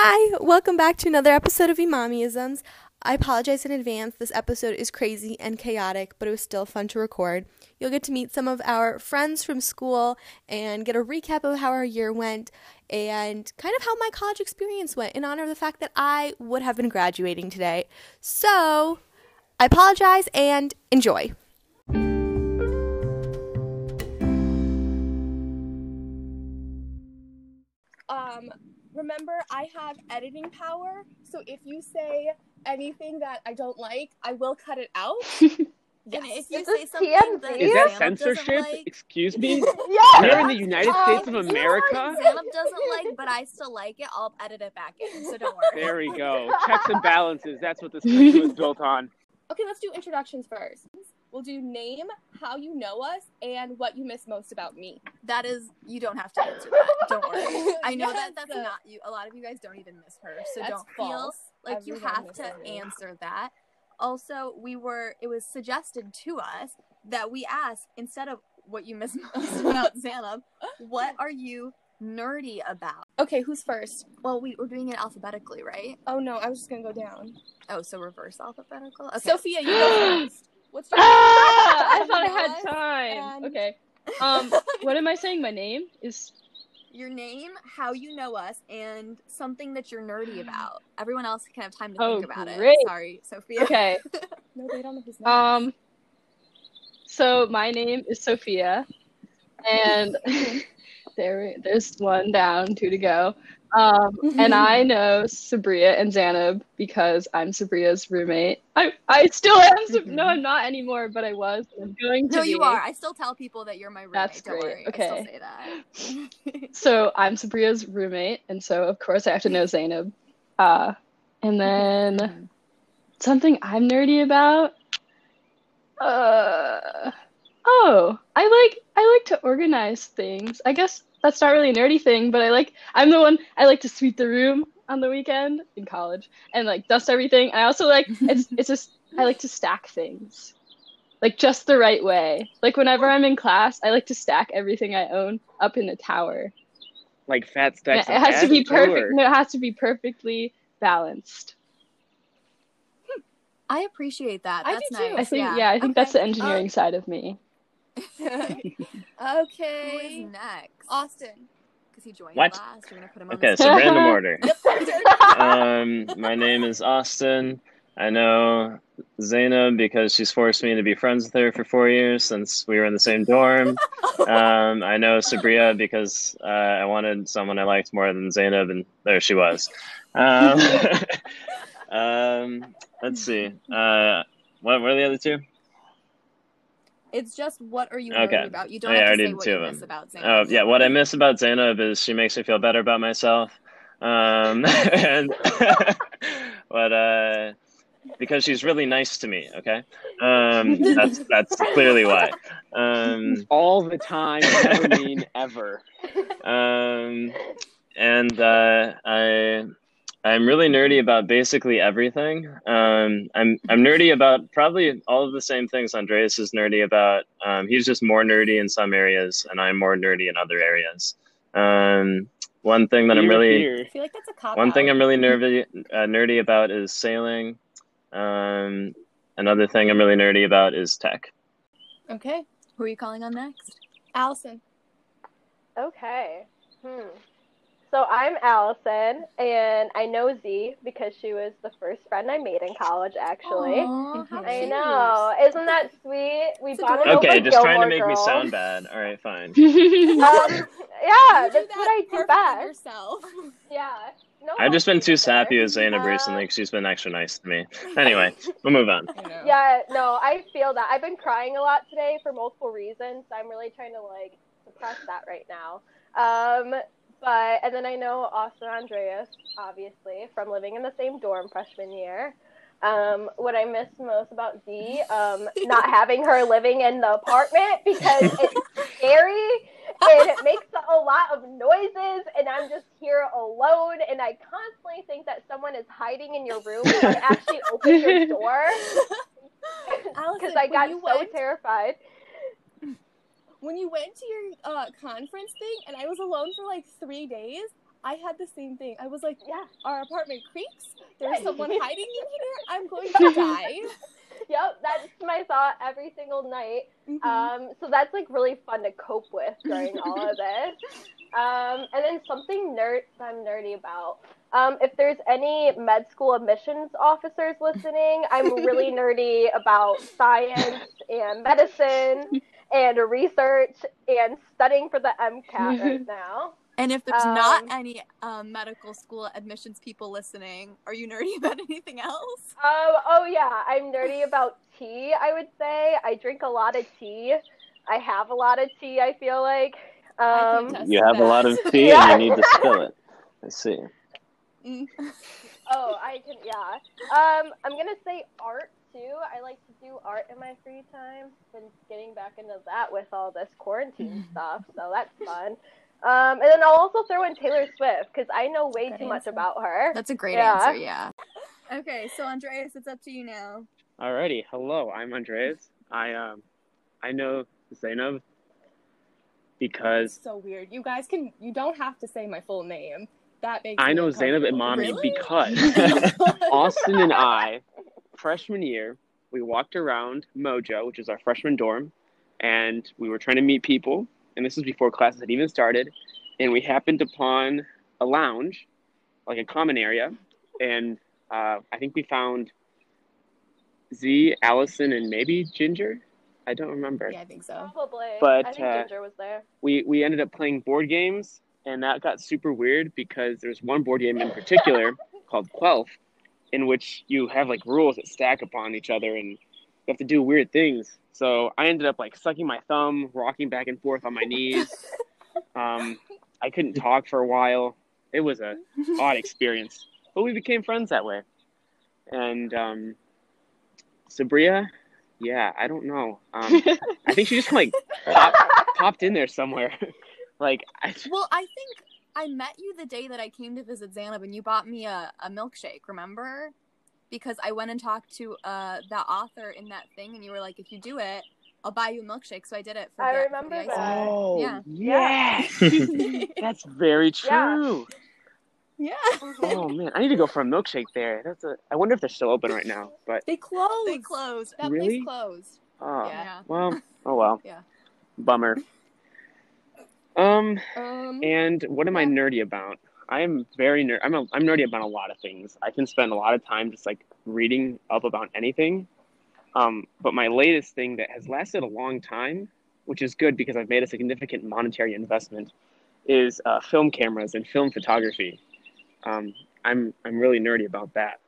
Hi, welcome back to another episode of Imamiisms. I apologize in advance. This episode is crazy and chaotic, but it was still fun to record. You'll get to meet some of our friends from school and get a recap of how our year went and kind of how my college experience went in honor of the fact that I would have been graduating today. So, I apologize and enjoy. Um, remember, I have editing power, so if you say anything that I don't like, I will cut it out. And Yes. if you Is say something TMZ? that Is that Zainab censorship? like, Excuse me? Yeah. We're in the United Uh, States of you know? America? Zainab doesn't like, but I still like it, I'll edit it back in. So don't worry. There we go. Checks and balances. That's what this country was built on. Okay, let's do introductions first. We'll do name, how you know us, and what you miss most about me. That is, you don't have to answer that. Don't worry. I know Yes, that that's uh, not you. A lot of you guys don't even miss her, so don't feel false. like you have to me. answer that. Also, we were it was suggested to us that we ask instead of what you miss most about Zainab, what are you nerdy about? Okay, who's first? Well, we, we're doing it alphabetically, right? Oh no, I was just gonna go down. Oh, so reverse alphabetical. Okay. Sophia, you go first. What's your Ah, I thought I had time. and- Okay. Um, what am I saying? My name is. your name, how you know us, and something that you're nerdy about. Everyone else can have time to Oh, think about great. it. Sorry, Sophia. Okay. No, they don't know his name. Um. So my name is Sophia, and there, there's one down, two to go. Um, and I know Sabria and Zainab because I'm Sabria's roommate. I, I still am. Sab- No, I'm not anymore, but I was. I'm going to No, you are. I still tell people that you're my roommate. That's Don't great. worry. I Okay. still say that. So I'm Sabria's roommate, and so of course I have to know Zainab. Uh, and then something I'm nerdy about. Uh, oh, I like I like to organize things. I guess that's not really a nerdy thing, but I like I'm the one I like to sweep the room on the weekend in college and like dust everything. I also like it's it's just I like to stack things. Like just the right way. Like whenever I'm in class, I like to stack everything I own up in a tower. Like fat Yeah, stacks it has to be perfect. No, it has to be perfectly balanced. I appreciate that. I That's do too. nice. I think yeah, I think that's the engineering oh. side of me. Who okay. is next? Austin. Because he joined What? last. You're gonna put him on Okay, the so spot. random order. Um, my name is Austin. I know Zainab because she's forced me to be friends with her for four years since we were in the same dorm. Um, I know Sabria because uh, I wanted someone I liked more than Zainab, and there she was. Um, um, let's see. Uh, what were the other two? It's just what are you Okay. nerdy about? You don't yeah, I have to already say did what two you of miss about Zainab. Oh, yeah. What I miss about Zainab is she makes me feel better about myself. Um, and but uh, because she's really nice to me. Okay, um, that's that's clearly why. Um, all the time, never mean ever. um, and uh, I I'm really nerdy about basically everything. Um, I'm I'm nerdy about probably all of the same things Andreas is nerdy about. Um, he's just more nerdy in some areas, and I'm more nerdy in other areas. Um, one thing that I'm really here. I feel like that's a cop one thing. I'm really nerdy uh, nerdy about is sailing. Um, another thing I'm really nerdy about is tech. Okay. Who are you calling on next? Allison. Okay. Hmm. So I'm Allison, and I know Z because she was the first friend I made in college. Actually, Aw, how I cute. know. Isn't that sweet? We It's bonded adorable. over Okay, just trying to Gilmore make me sound bad. All right, fine. Um, yeah, that's that what I do best. yourself. Yeah. No I've just been too did sappy with Zainab Uh, recently 'cause she's been extra nice to me. Anyway, we'll move on. Yeah, no, I feel that. I've been crying a lot today for multiple reasons. So I'm really trying to like suppress that right now. Um, but and then I know Austin Andreas, obviously, from living in the same dorm freshman year. Um, what I miss most about Z, um, not having her living in the apartment because it's scary and it makes a lot of noises and I'm just here alone and I constantly think that someone is hiding in your room and actually open your door Allison, because I got you so went- terrified. When you went to your uh, conference thing and I was alone for like three days, I had the same thing. I was like, Yeah. our apartment creaks. There's someone hiding in here. I'm going to die. Yep, that's my thought every single night. Mhm. Um, so that's like really fun to cope with during all of this. Um, and then something nerd that I'm nerdy about. Um, if there's any med school admissions officers listening, I'm really nerdy about science and medicine and research and studying for the MCAT right now. And if there's not Um, any um, medical school admissions people listening, are you nerdy about anything else? Um, oh yeah, I'm nerdy about tea, I would say. I drink a lot of tea. I have a lot of tea, I feel like. Um, can attest You to have a lot of tea Yeah. and you need to spill it. I see. Mm. oh, I can, yeah. Um, I'm gonna say art too. I like to do art in my free time. Been getting back into that with all this quarantine stuff, so that's fun. Um, and then I'll also throw in Taylor Swift because I know way Good too much about her. That's a great Yeah. answer, yeah. Okay, so Andreas, it's up to you now. Alrighty, hello, I'm Andreas. I um, I know Zainab because so weird. You guys can. You don't have to say my full name. That makes I know Zainab uncomfortable. Imami Really? because Austin and I, freshman year, we walked around Mojo, which is our freshman dorm, and we were trying to meet people. And this was before classes had even started. And we happened upon a lounge, like a common area. And uh, I think we found Z, Allison, and maybe Ginger. I don't remember. Yeah, I think so. Probably. But, I think uh, Ginger was there. we we ended up playing board games and that got super weird because there's one board game in particular called Quelf in which you have like rules that stack upon each other and you have to do weird things. So i ended up like sucking my thumb rocking back and forth on my knees. Um, i couldn't talk for a while. It was a odd experience. But we became friends that way. And um, sabria? Yeah i don't know. Um, i think she just like popped, popped in there somewhere like I, Well, I think I met you the day that I came to visit Zainab and you bought me a, a milkshake, remember? Because I went and talked to uh, the author in that thing and you were like, if you do it, I'll buy you a milkshake. So I did it for I the, remember for the that. oh Yeah. yes that's very Yeah. true Yeah. oh man i need to go for a milkshake there that's a i wonder if they're still open right now but They closed. They closed. That Really? place closed. oh Yeah. well oh well Yeah. bummer um Um. And what am I nerdy about? I am very nerd. I'm a, I'm nerdy about a lot of things. I can spend a lot of time just like reading up about anything. Um, but my latest thing that has lasted a long time, which is good because I've made a significant monetary investment, is uh, film cameras and film photography. Um, I'm I'm really nerdy about that.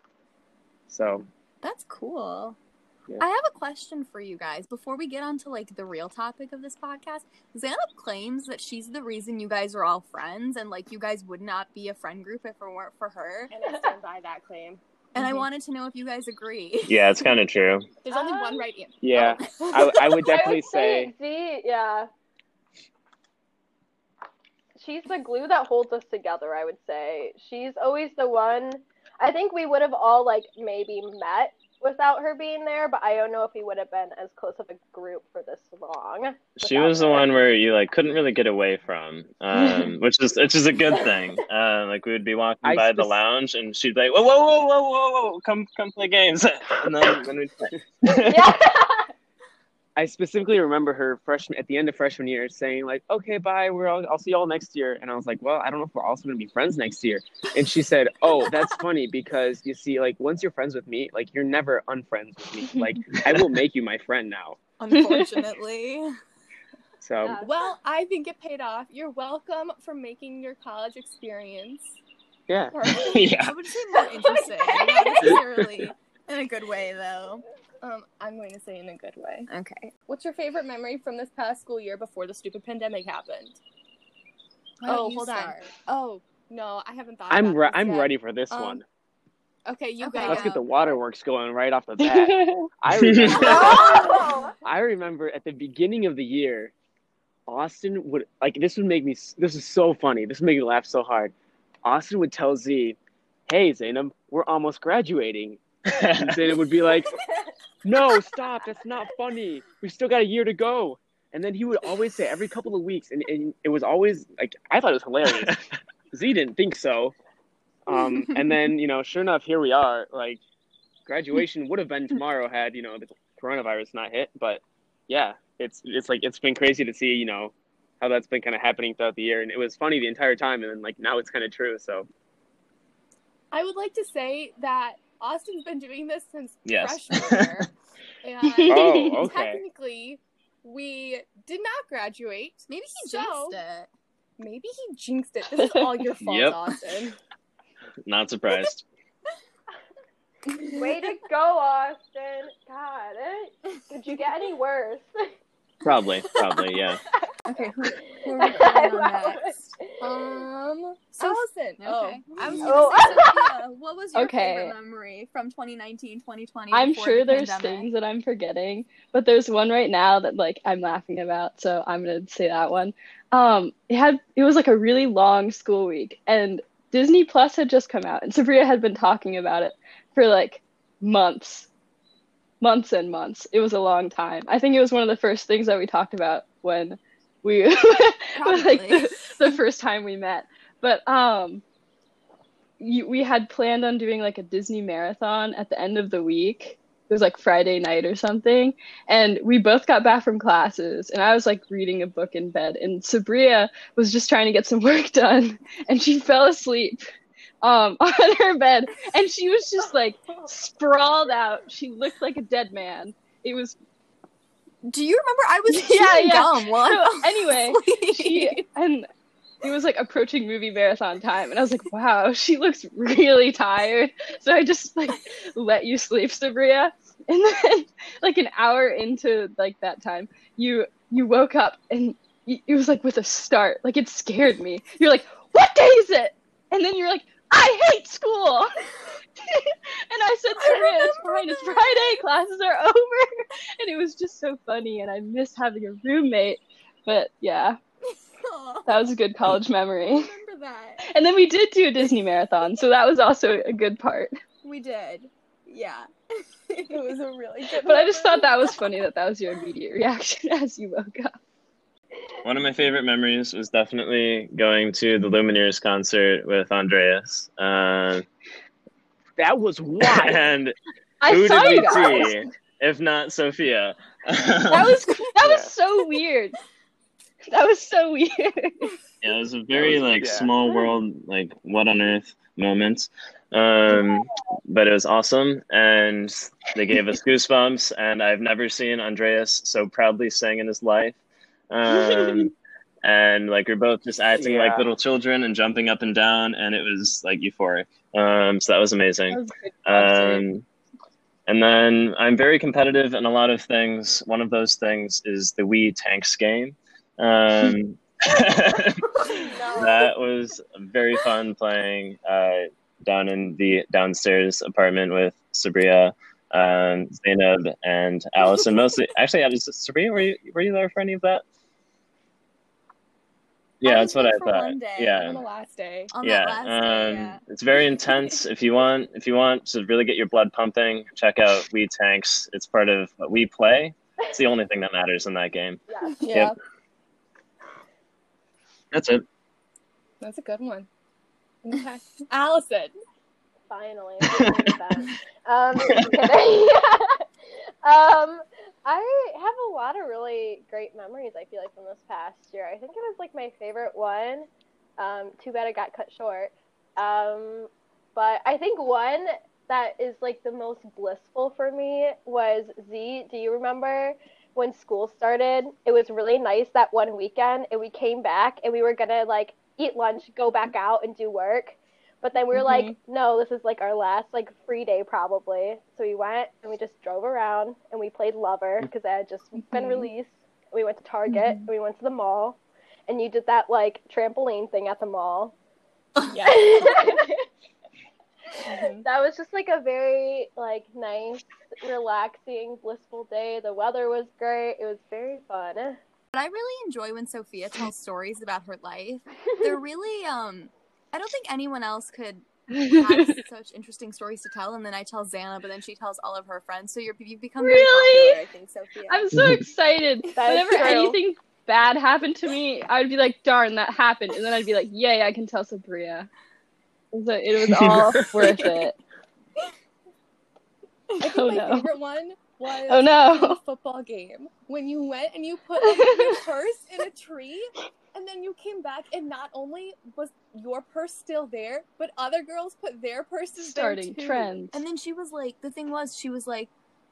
So That's cool. Yeah. I have a question for you guys before we get on to like the real topic of this podcast. Zainab claims that she's the reason you guys are all friends and like you guys would not be a friend group if it weren't for her. And I stand by that claim. And I Mhm. wanted to know if you guys agree. Yeah, it's kind of true. There's only Um, one right answer. yeah, Oh. I, I would definitely I would say Z, yeah. She's the glue that holds us together, I would say. She's always the one. I think we would have all, like, maybe met without her being there, but I don't know if we would have been as close of a group for this long. She without was the one where you like couldn't really get away from, um, which is which is a good thing. Uh, like we would be walking I by the lounge, and she'd be like, "Whoa, whoa, whoa, whoa, whoa, whoa, come, come play games," and then, then we'd Yeah. I specifically remember her freshman at the end of freshman year saying like, "Okay, bye. We're all, I'll see y'all next year." And I was like, "Well, I don't know if we're also going to be friends next year." And she said, "Oh, that's funny because you see, like once you're friends with me, like you're never unfriends with me. Like I will make you my friend now." Unfortunately. So Yeah. Well, I think it paid off. You're welcome for making your college experience. yeah, perfect. yeah. I would say more interesting. Not necessarily in a good way though. Um, I'm going to say in a good way. Okay. What's your favorite memory from this past school year before the stupid pandemic happened? Why oh, you hold on. Oh, no, I haven't thought. I'm about re- this I'm yet. ready for this Um, one. Okay, you Okay. go. Let's get the waterworks going right off the bat. I remember, Oh! I remember at the beginning of the year, Austin would like this would make me this is so funny. This would make me laugh so hard. Austin would tell Z, "Hey Zainab, we're almost graduating." And Zainab would be like, "No, stop. That's not funny. We still got a year to go." And then he would always say every couple of weeks, and, and it was always like I thought it was hilarious. Z didn't think so. Um, and then you know, sure enough, here we are. Like graduation would have been tomorrow had you know the coronavirus not hit. But yeah, it's it's like it's been crazy to see you know how that's been kind of happening throughout the year, and it was funny the entire time, and then like now it's kind of true. So I would like to say that Austin's been doing this since Yes. freshman year. and oh okay. technically, we did not graduate. Maybe he So- jinxed it. Maybe he jinxed it. This is all your fault, Yep. Austin. Not surprised. Way to go, Austin. God, eh? could you get any worse? Probably, probably, yeah. Okay, who, who are we calling on next? Um, So- Allison. Okay. I was gonna Oh. say, Sophia, what was your Okay. favorite memory from 2019, 2020? I'm sure the there's pandemic? things that I'm forgetting, but there's one right now that like I'm laughing about, so I'm gonna say that one. Um, it had it was like a really long school week, and Disney Plus had just come out, and Sabria had been talking about it for like months, months and months. It was a long time. I think it was one of the first things that we talked about when we like the, the first time we met. But um, we had planned on doing like a Disney marathon at the end of the week. It was like Friday night or something, and we both got back from classes, and I was like reading a book in bed, and Sabria was just trying to get some work done, and she fell asleep um on her bed, and she was just like sprawled out. She looked like a dead man. It was Do you remember I was Yeah, chewing yeah. gum while So, anyway, she and it was like approaching movie marathon time and i was like wow she looks really tired. So i just like let you sleep sabria. And then like an hour into like that time you you woke up and y- it was like with a start. Like it scared me. You're like what day is it? And then you're like i hate school. And i said sabria it's fine. It's friday. Classes are over. And it was just so funny and i miss having a roommate. But yeah Aw, that was a good college memory. remember that. And then we did do a Disney marathon, so that was also a good part. We did. Yeah. it was a really good But I just thought that was funny that that was your immediate reaction as you woke up. One of my favorite memories was definitely going to the Lumineers concert with Andreas. Uh, That was wild. and I who saw did you we guys. see? If not Sophia. That was that was Yeah. so weird. That was so weird. Yeah, it was a very was- like yeah. small world, like what on earth moment. Um, but it was awesome, and they gave us goosebumps. And I've never seen Andreas so proudly sing in his life. Um, and like we're both just acting like little children and jumping up and down, and it was like euphoric. Um, so that was amazing. That was a good concert. Um, and then I'm very competitive in a lot of things. One of those things is the Wii Tanks game. Um, that was very fun playing uh, down in the downstairs apartment with Sabria, um, Zainab, and Allison. Mostly, actually, I was Sabria. Were you were you there for any of that? Yeah, I that's what I thought. one day, Yeah, On the last day. On yeah, that last um, day, yeah. it's very intense. If you want, if you want to really get your blood pumping, check out Wii Tanks. It's part of what we play. It's the only thing that matters in that game. Yeah, Yeah. That's it. That's a good one. Okay. Allison. finally. um, um, I have a lot of really great memories. I feel like from this past year. I think it was like my favorite one. Um, too bad it got cut short. Um, but I think one that is like the most blissful for me was Z. Do you remember when school started? It was really nice that one weekend, and we came back and we were gonna like eat lunch, go back out, and do work. But then we were like, no, this is like our last like free day probably. So we went and we just drove around and we played Lover because it had just been Mhm. released. We went to Target and we went to the mall, and you did that like trampoline thing at the mall. Yeah. Mhm. that was just like a very like nice, relaxing, blissful day. The weather was great. It was very fun. But I really enjoy when Sophia tells stories about her life. They're really um I don't think anyone else could have such interesting stories to tell and then I tell Xana, but then she tells all of her friends. So you're you've become Really? popular, I think, Sophia. I'm so excited. Whenever true. anything bad happened to me, I would be like, darn, that happened. And then I'd be like, yay, I can tell Sabria. So it was all worth it. I think Oh, my no. favorite one was Oh no. the football game when you went and you put like, your purse in a tree and then you came back and not only was your purse still there but other girls put their purses Starting there too. trends. And then she was like, the thing was, she was like,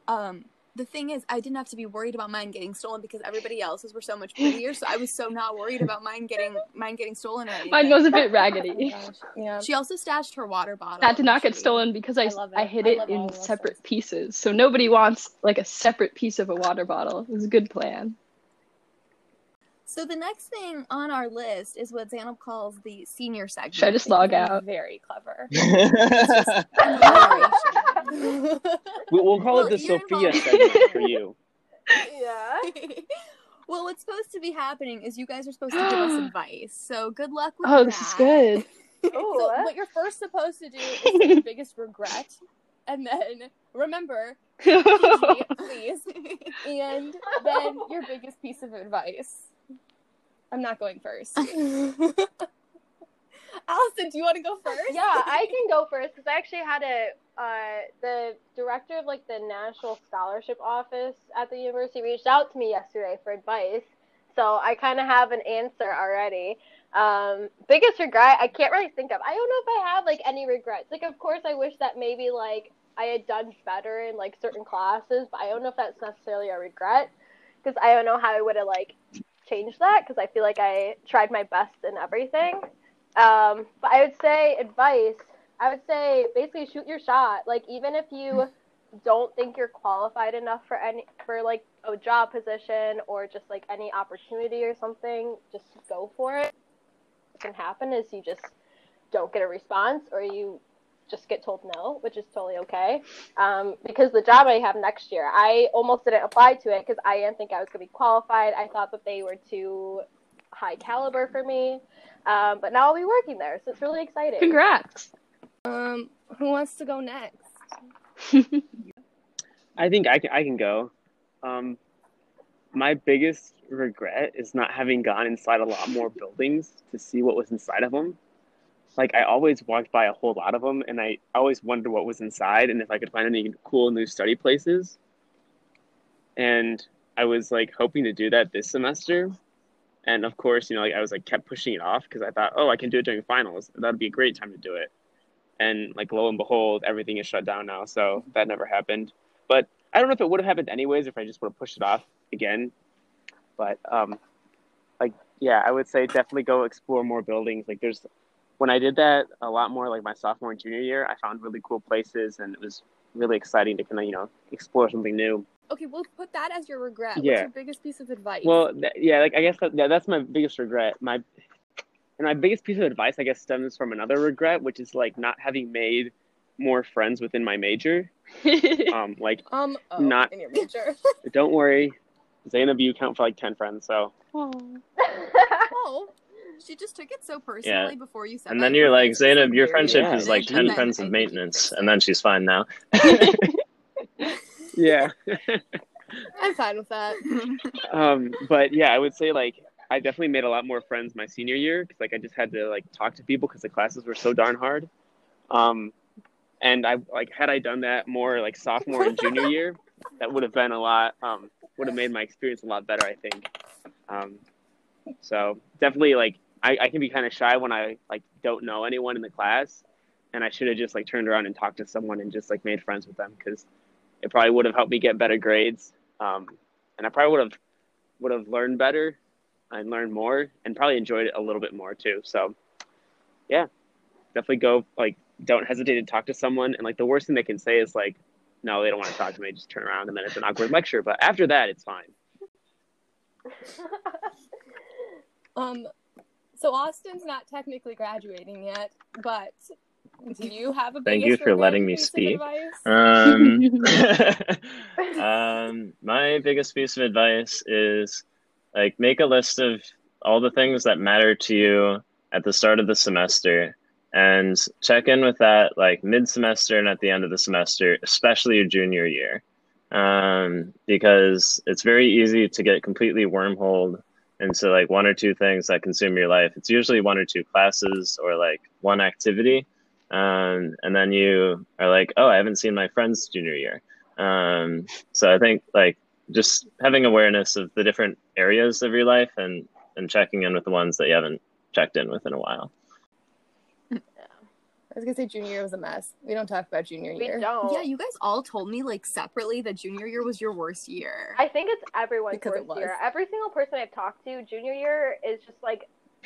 um, the thing is, I didn't have to be worried about mine getting stolen because everybody else's were so much prettier. So I was so not worried about mine getting mine getting stolen or anything. Mine was a bit Oh raggedy. gosh, yeah She also stashed her water bottle. That did not get She- stolen because I, I I hid I it in separate things. pieces. So nobody wants like a separate piece of a water bottle. It was a good plan. So the next thing on our list is what Zainab calls the senior segment. Should I just log out? very clever Enumeration. We- We'll call Well, it the Sophia involved. segment for you. yeah. well, what's supposed to be happening is you guys are supposed to give us advice. So good luck with Oh, that. this is good. Ooh, so what? what you're first supposed to do is say your biggest regret and then remember PG, please and then your biggest piece of advice i'm not going first allison do you want to go first yeah, I can go first because I actually had a uh, the director of like the National Scholarship Office at the university reached out to me yesterday for advice, so I kind of have an answer already. Um, biggest regret I can't really think of. I don't know if I have like any regrets. Like, of course, I wish that maybe like I had done better in like certain classes, but I don't know if that's necessarily a regret because I don't know how I would have like changed that because I feel like I tried my best in everything. Um, but I would say advice. I would say basically shoot your shot. Like even if you don't think you're qualified enough for any for like a job position or just like any opportunity or something, just go for it. What can happen is you just don't get a response or you just get told no, which is totally okay. Um, because the job I have next year, I almost didn't apply to it because I didn't think I was going to be qualified. I thought that they were too high caliber for me. Um, but now I'll be working there, so it's really exciting. Congrats. um who wants to go next I think I can, I can go. Um, my biggest regret is not having gone inside a lot more buildings to see what was inside of them. Like I always walked by a whole lot of them, and I always wondered what was inside and if I could find any cool new study places. And I was like hoping to do that this semester, and of course, you know, like I was like kept pushing it off because I thought, oh, I can do it during finals. That'd be a great time to do it. And like lo and behold, everything is shut down now, so that never happened. But I don't know if it would have happened anyways if I just would have pushed it off again. But um, like yeah, I would say definitely go explore more buildings. Like there's when I did that a lot more like my sophomore and junior year, I found really cool places and it was really exciting to kind of you know explore something new. okay we'll put that as your regret Yeah. what's your biggest piece of advice Well, th- yeah, like I guess that, yeah, that's my biggest regret. My and my biggest piece of advice, I guess, stems from another regret, which is like not having made more friends within my major. Um, like um oh, not- in your major don't worry, Zainab, you count for like ten friends, so oh She just took it so personally before you said And that. then you're like, Zainab, your friendship Yeah. is like 10 then friends of maintenance. And then she's fine now. yeah. i'm fine with that um, but yeah, I would say like I definitely made a lot more friends my senior year because like I just had to like talk to people because the classes were so darn hard. Um, and I like had I done that more like sophomore and junior year, that would have been a lot. Um, would have made my experience a lot better, I think. Um, so definitely like I, I can be kind of shy when I like don't know anyone in the class, and I should have just like turned around and talked to someone and just like made friends with them because it probably would have helped me get better grades. Um, and I probably would have would have learned better and learned more and probably enjoyed it a little bit more too. So yeah, definitely go like don't hesitate to talk to someone. And like the worst thing they can say is like, no, they don't want to talk to me. Just turn around and then it's an awkward lecture. But after that, it's fine. Um, so Austin's not technically graduating yet, but do you have a Thank you for letting me speak. Um, um, my biggest piece of advice is like make a list of all the things that matter to you at the start of the semester and check in with that like mid semester and at the end of the semester, especially your junior year. Um, because it's very easy to get completely wormholed and so like one or two things that consume your life. It's usually one or two classes or like one activity, um, and then you are like, oh, I haven't seen my friends junior year. Um, so I think like just having awareness of the different areas of your life and and checking in with the ones that you haven't checked in with in a while. I was gonna say junior year was a mess. We don't talk about junior We year. don't. Yeah, you guys all told me like separately that junior year was your worst year. I think it's everyone's Because it worst year. was. Every single person I've talked to, junior year is just like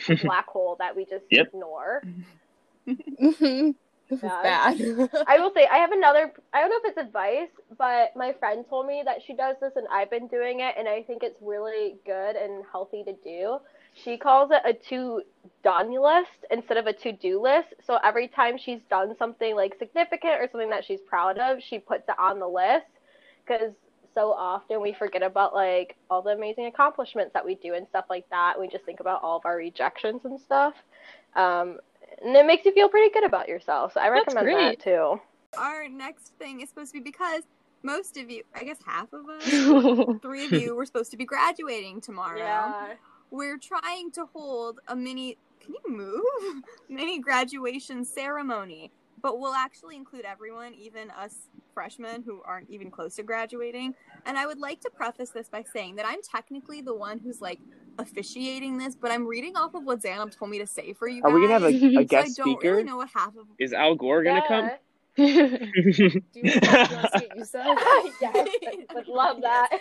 a black hole that we just Yep. ignore. Mhm. It was Yeah. bad. I will say I have another. I don't know if it's advice, but my friend told me that she does this, and I've been doing it, and I think it's really good and healthy to do. She calls it a to done list instead of a to do list. So every time she's done something like significant or something that she's proud of, she puts it on the list because so often we forget about like all the amazing accomplishments that we do and stuff like that. We just think about all of our rejections and stuff. Um, and it makes you feel pretty good about yourself. So I That's recommend great. that too. Our next thing is supposed to be because most of you, I guess half of us, three of you, were supposed to be graduating tomorrow. Yeah. We're trying to hold a mini. Can you move? mini graduation ceremony, but we'll actually include everyone, even us freshmen who aren't even close to graduating. And I would like to preface this by saying that I'm technically the one who's like officiating this, but I'm reading off of what Zainab told me to say for you guys. Are we gonna have a, a so guest I don't speaker? really know what half of Is Al Gore gonna come? Yeah. Do you, do you want to see what you said? yes, would love that.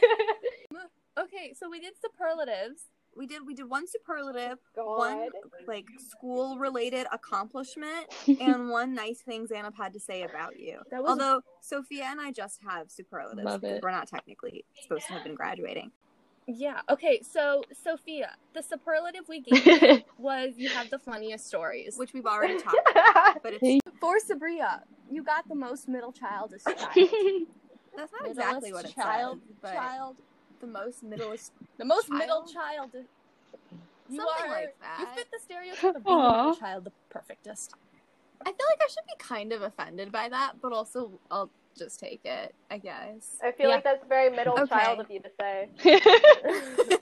Okay, so we did superlatives. We did. We did one superlative, God. one like school related accomplishment, and one nice thing Zainab had to say about you. That was- Although Sophia and I just have superlatives Love because it. we're not technically supposed to have been graduating. Yeah. Okay. So Sophia, the superlative we gave you was you have the funniest stories. which we've already talked about. But it's For Sabria, you got the most middle childish child. that's not exactly what it child, says, but child, the most middleest. the most Child? middle child. You Something are, like You fit the stereotype of being a middle child the perfectest. I feel like I should be kind of offended by that, but also I'll just take it, I guess. I feel Yeah. like that's very middle Okay. child of you to say.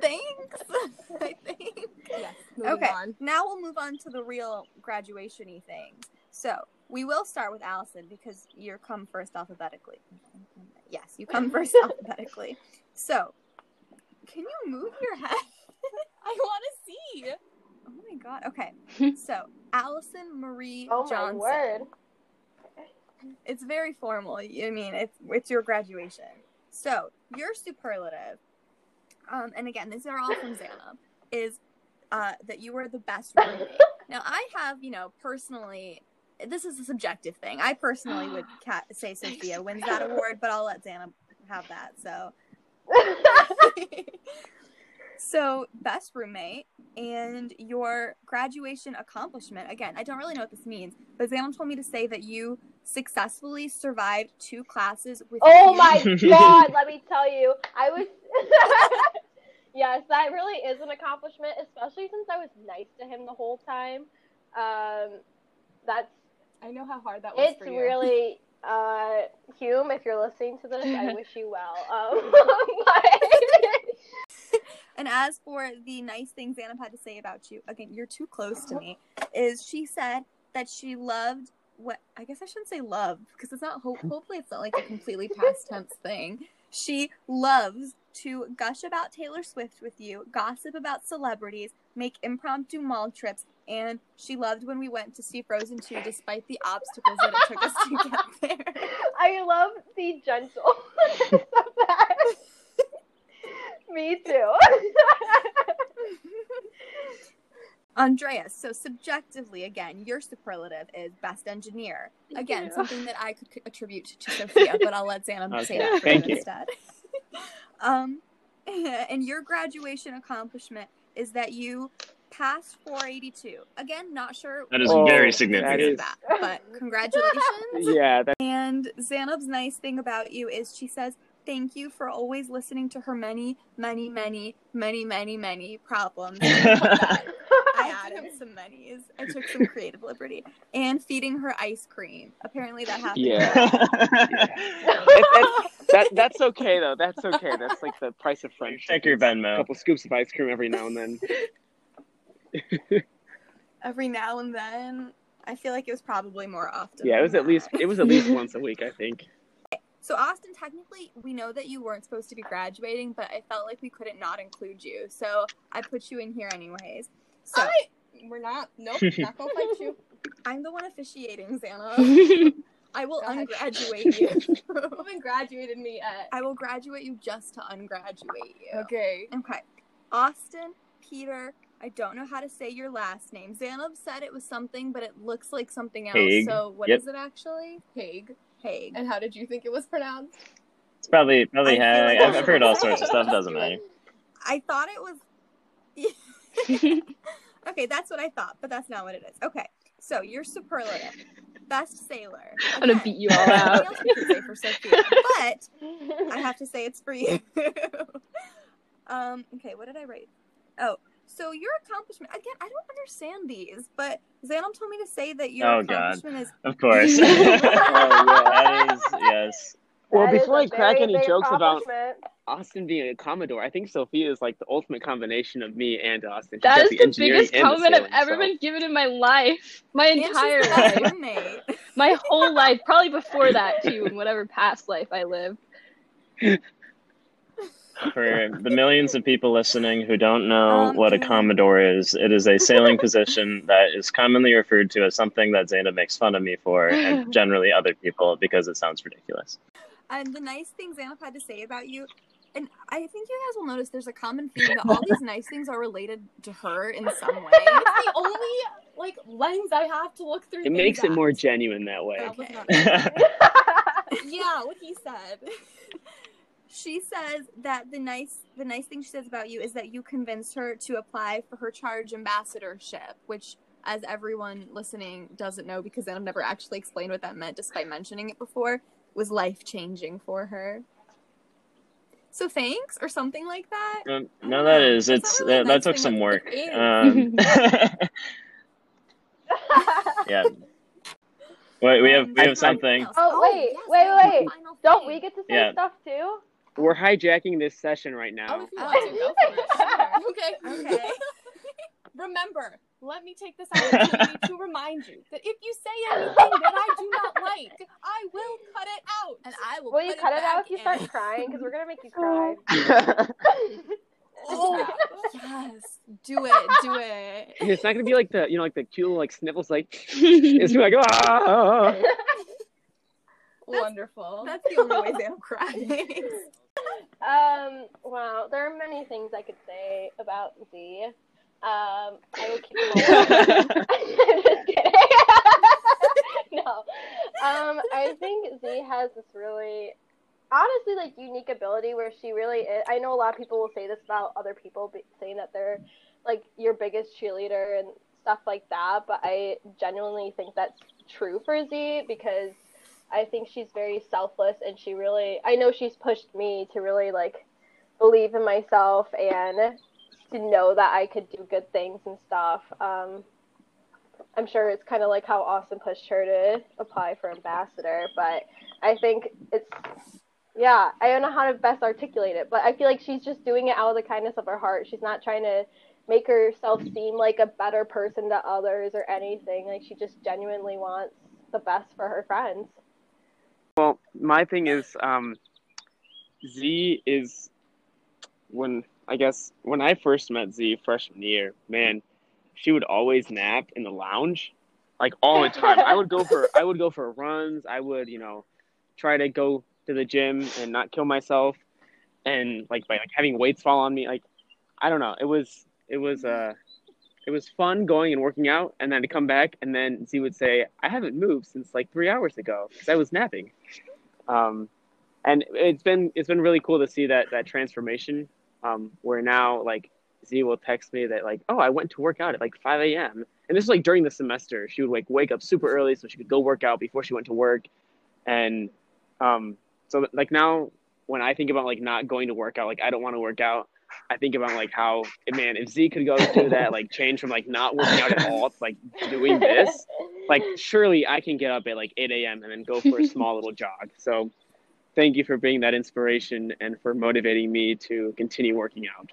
Thanks. I think. Yes. Okay, on. now we'll move on to the real graduation-y things. So we will start with Allison because you come first alphabetically. Yes, you come first alphabetically. So, can you move your head? I want to see. Oh my god. Okay. So, Allison Marie Oh my Johnson. word. It's very formal. I mean, it's it's your graduation. So, your superlative um and again, these are all from Xana is uh that you were the best roommate. now, I have, you know, personally this is a subjective thing. I personally would ca- say Sophia wins that award, but I'll let Xana have that. So, so best roommate and your graduation accomplishment again i don't really know what this means but Xana told me to say that you successfully survived two classes with oh you. my god, let me tell you. I was Yes, that really is an accomplishment, especially since I was nice to him the whole time. Um that's I know how hard that was it's for you. really uh Hume, if you're listening to this, I wish you well. Um but and as for the nice things Anna had to say about you again you're too close to me is she said that she loved what i guess i shouldn't say love because it's not ho- hopefully it's not like a completely past tense thing she loves to gush about taylor swift with you gossip about celebrities make impromptu mall trips and she loved when we went to see frozen 2 despite the obstacles that it took us to get there I love the gentle of that. Me too. Andreas, so subjectively, again, your superlative is best engineer. Again, you. something that I could attribute to Sophia, but I'll let Xana say that for thank you you. instead. um, and your graduation accomplishment is that you passed 482. Again, not sure. That is Oh, very significant. is- that, but congratulations. yeah, that, And Zainab's nice thing about you is she says, Thank you for always listening to her many, many, many, many, many, many problems. I added some many's. I took some creative liberty. And feeding her ice cream. Apparently that happened. Yeah. Yeah. it, it, that that's okay though. That's okay. That's like the price of friendship. Check your Venmo. A couple scoops of ice cream every now and then. Every now and then. I feel like it was probably more often. Yeah, it was at that. least it was at least once a week, I think. So Austin, technically, we know that you weren't supposed to be graduating, but I felt like we couldn't not include you, so I put you in here anyways. So I, we're not. Nope. not gonna fight you. I'm the one officiating, Xana. I will Go ungraduate you. You haven't graduated me yet. I will graduate you just to ungraduate you. Okay. Okay. Austin, Peter, I don't know how to say your last name. Zainab said it was something, but it looks like something else. Haig. So what is Yep. it actually? Haig. Haig. And how did you think it was pronounced? It's probably probably I feel like I've, I I've heard all sorts of stuff. Doesn't matter. I thought it was. okay, that's what I thought, but that's not what it is. Okay, so you're superlative, best sailor. I'm gonna beat you all nothing out. else say for Sophia, but I have to say it's for you. um. Okay, what did I write? Oh, so your accomplishment again. I don't understand these, but Zainab told me to say that your Oh, God. accomplishment is. Of course. Oh, yeah. that is yes. Well, That is before I crack any jokes about. Austin being a Commodore, I think Sophia is like the ultimate combination of me and Austin. She's That got is the biggest and the compliment I've ever so- been given in my life. My entire life. My whole life. Probably before that too, in whatever past life I lived. For the millions of people listening who don't know Um, what a commodore is, it is a sailing position that is commonly referred to as something that Zeta makes fun of me for, and generally other people because it sounds ridiculous. And the nice things Zainab had to say about you, and I think you guys will notice there's a common theme that all these nice things are related to her in some way. It's the only like lens I have to look through. It things makes it more genuine that way. That Okay. yeah, yeah, what he said. She says that the nice the nice thing she says about you is that you convinced her to apply for her charge ambassadorship, which as everyone listening doesn't know because I've never actually explained what that meant despite mentioning it before, was life changing for her. So thanks or something like that. no, no, that is That's it's not really a that, that took some work. Um, yeah, wait, we have we Um, have something. Oh, wait, wait, wait. Don't we get to say Yeah. stuff too? We're hijacking this session right now. Oh, if you Oh. want to, go for it. Sure. Okay. Okay. Remember, let me take this opportunity to remind you that if you say anything that I do not like, I will cut it out. And I will Will you cut it out if you in. start crying? Because we're gonna make you cry. Oh, yes. Do it. Do it. it's not gonna be like the you know like the cute little like sniffles like it's gonna be like ah. Wonderful. That's the only way they'll cry. Um, well, there are many things I could say about Z. Um, I will keep. I'm just kidding. no. Um, I think Z has this really, honestly, like unique ability where she really is. I know a lot of people will say this about other people, saying that they're like your biggest cheerleader and stuff like that. But I genuinely think that's true for Z because I think she's very selfless and she really I know she's pushed me to really like believe in myself and to know that I could do good things and stuff. Um I'm sure it's kind of like how Austin pushed her to apply for ambassador, but I think it's yeah, I don't know how to best articulate it, but I feel like she's just doing it out of the kindness of her heart. She's not trying to make herself seem like a better person to others or anything. Like she just genuinely wants the best for her friends. My thing is, um, Z is when I guess when I first met Z freshman year, man, she would always nap in the lounge, like all the time. I would go for I would go for runs. I would you know try to go to the gym and not kill myself, and like by like having weights fall on me, like I don't know. It was it was uh it was fun going and working out, and then to come back, and then Z would say, "I haven't moved since like three hours ago because I was napping." Um, and it's been it's been really cool to see that that transformation. Um, where now like Z will text me that like, "Oh, I went to work out at like 5 a.m." And this is like during the semester. She would like wake up super early so she could go work out before she went to work, and um, so like now when I think about like not going to work out, like I don't want to work out. I think about like how man, if Z could go through that, like change from like not working out at all to like doing this, like surely I can get up at like 8 a.m. and then go for a small little jog. So thank you for being that inspiration and for motivating me to continue working out.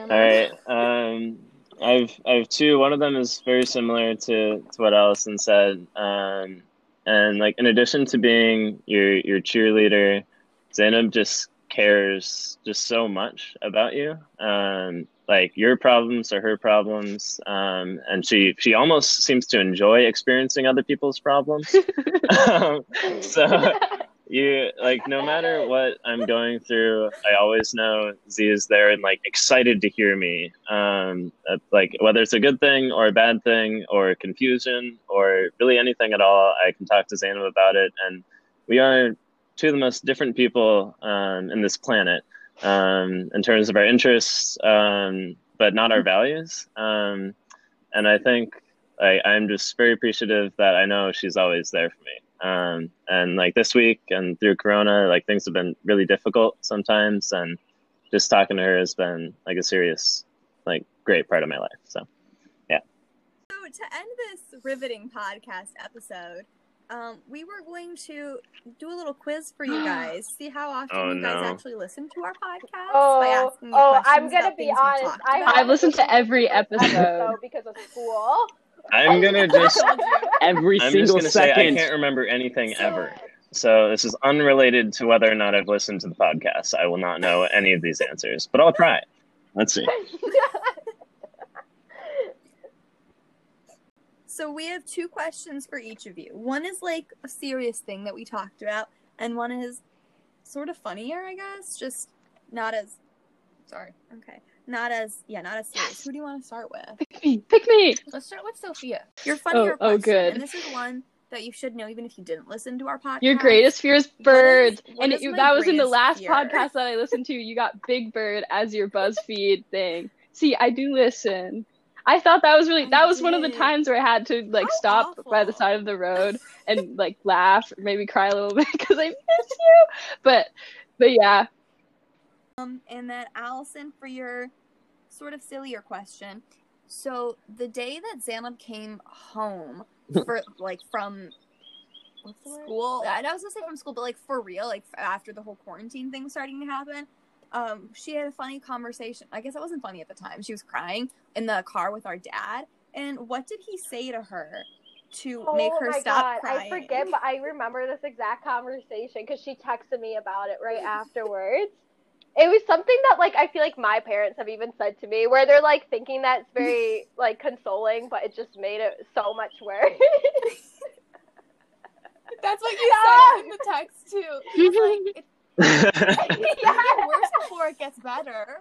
All right. Um, I've I've two. One of them is very similar to, to what Allison said. Um, and like in addition to being your your cheerleader, Zainab just cares just so much about you. Um, like your problems are her problems, um, and she she almost seems to enjoy experiencing other people's problems. um, so you like no matter what I'm going through, I always know Z is there and like excited to hear me. Um, uh, like whether it's a good thing or a bad thing or confusion or really anything at all, I can talk to Zainab about it. And we are two of the most different people um, in this planet um, in terms of our interests, um, but not our values. Um, and I think I, I'm just very appreciative that I know she's always there for me. Um, and like this week and through Corona, like things have been really difficult sometimes, and just talking to her has been like a serious, like great part of my life. So, yeah. So to end this riveting podcast episode, um, we were going to do a little quiz for you guys. See how often Oh, you guys no. actually listen to our podcast. by Oh, asking you oh, I'm gonna be honest. I about. I've listened to every episode. episode because of school. I'm gonna just Every I'm just single gonna say I can't remember anything ever. So this is unrelated to whether or not I've listened to the podcast. I will not know any of these answers, but I'll try. Let's see. So we have two questions for each of you. One is like a serious thing that we talked about, and one is sort of funnier, I guess. Just not as sorry. Okay. Not as yeah, not as serious. Who do you want to start with? Pick me. Pick me. Let's start with Sophia. Your funnier oh, oh, question. good. And this is one that you should know even if you didn't listen to our podcast. Your greatest fear is birds. what and is it, my that was in the last fear? podcast that I listened to. You got Big Bird as your BuzzFeed thing. See, I do listen. I thought that was really I that was one of the times where I had to like How stop by the side of the road and like laugh or maybe cry a little bit because I miss you. But but yeah. Um, and then Allison for your sort of sillier question. So the day that Zainab came home for like from What's the word? school, I I was gonna say from school, but like for real, like after the whole quarantine thing starting to happen, um, she had a funny conversation. I guess it wasn't funny at the time. She was crying in the car with our dad. And what did he say to her to oh make her my stop god, crying? I forget, but I remember this exact conversation because she texted me about it right afterwards. It was something that like I feel like my parents have even said to me, where they're like thinking that's very like consoling, but it just made it so much worse. That's what you Yeah. said in the text too. He like, it, it's yeah. gonna worse before it gets better.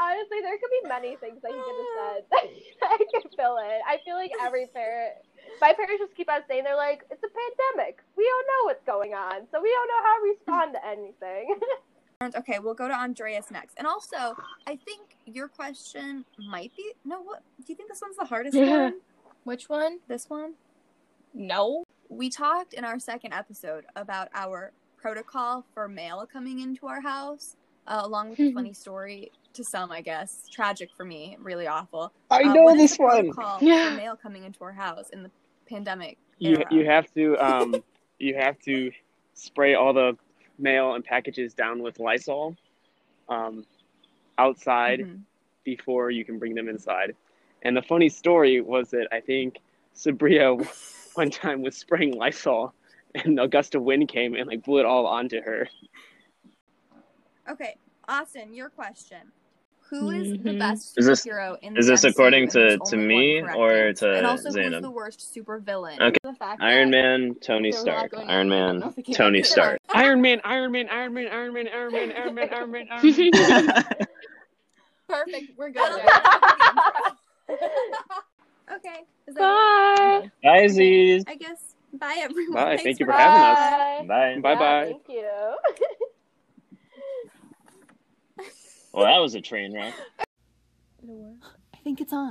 Honestly, there could be many things that he could have said I could fill it. I feel like every parent, my parents just keep on saying they're like, it's a pandemic. We don't know what's going on, so we don't know how to respond to anything. Okay, we'll go to Andreas next. And also, I think your question might be no. What do you think this one's the hardest Yeah. one? Which one? This one. No. We talked in our second episode about our protocol for mail coming into our house, uh, along with a funny story to some, I guess. Tragic for me, really awful. I Uh, know what is this the one. protocol Yeah. for mail coming into our house in the pandemic. You era? you have to um you have to spray all the mail and packages down with Lysol um outside Mhm. before you can bring them inside. And the funny story was that I think Sabria one time was spraying Lysol and a gust of wind came and like blew it all onto her. Okay, Austin, your question. Who is the Mhm. best Is this- superhero in is the this MCU according to- to me or answer? to And also, who's the worst super villain? Okay. Iron Man, Tony there's a lot Stark. Iron Man, know if we can Tony Stark. Iron Man, Iron Man, Iron Man, Iron Man, Iron Man, Iron Man, Iron Man, Iron Man. perfect. We're good. Okay. Is that Bye. Bye, Z's. I guess. Bye, everyone. Bye, Thanks thank you for for having us. Bye. Bye. Bye bye. Thank you. Well, that was a train wreck. I think it's on.